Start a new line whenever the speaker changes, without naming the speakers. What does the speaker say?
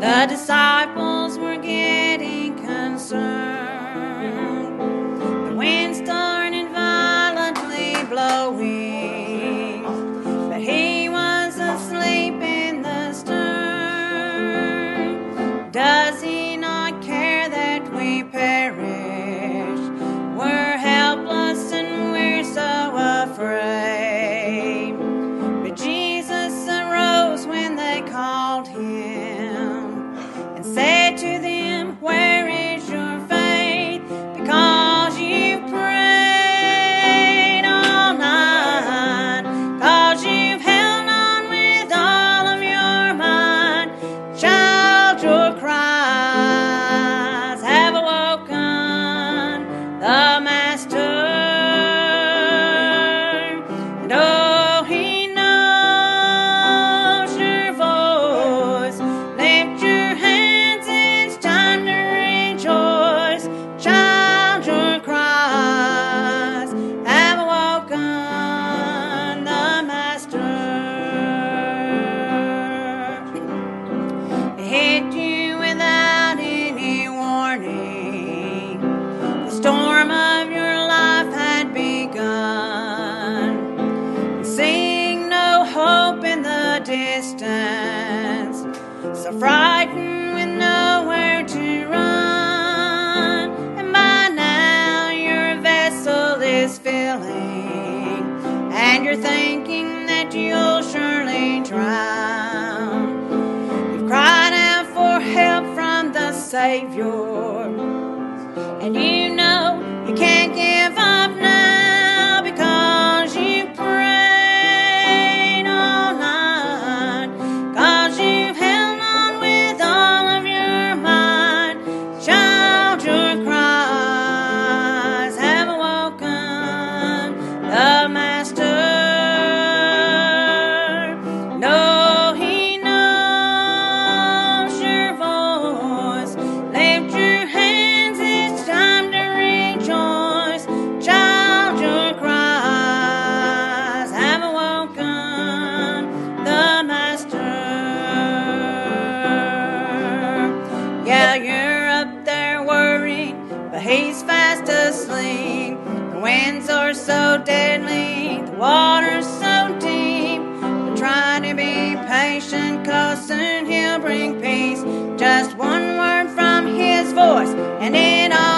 The disciples were getting concerned. So frightened with nowhere to run. And by now your vessel is filling. And you're thinking that you'll surely drown. You've cried out for help from the Savior. And you know you can't get He's fast asleep. The winds are so deadly, the water's so deep. But try to be patient, cause soon he'll bring peace. Just one word from his voice, and it all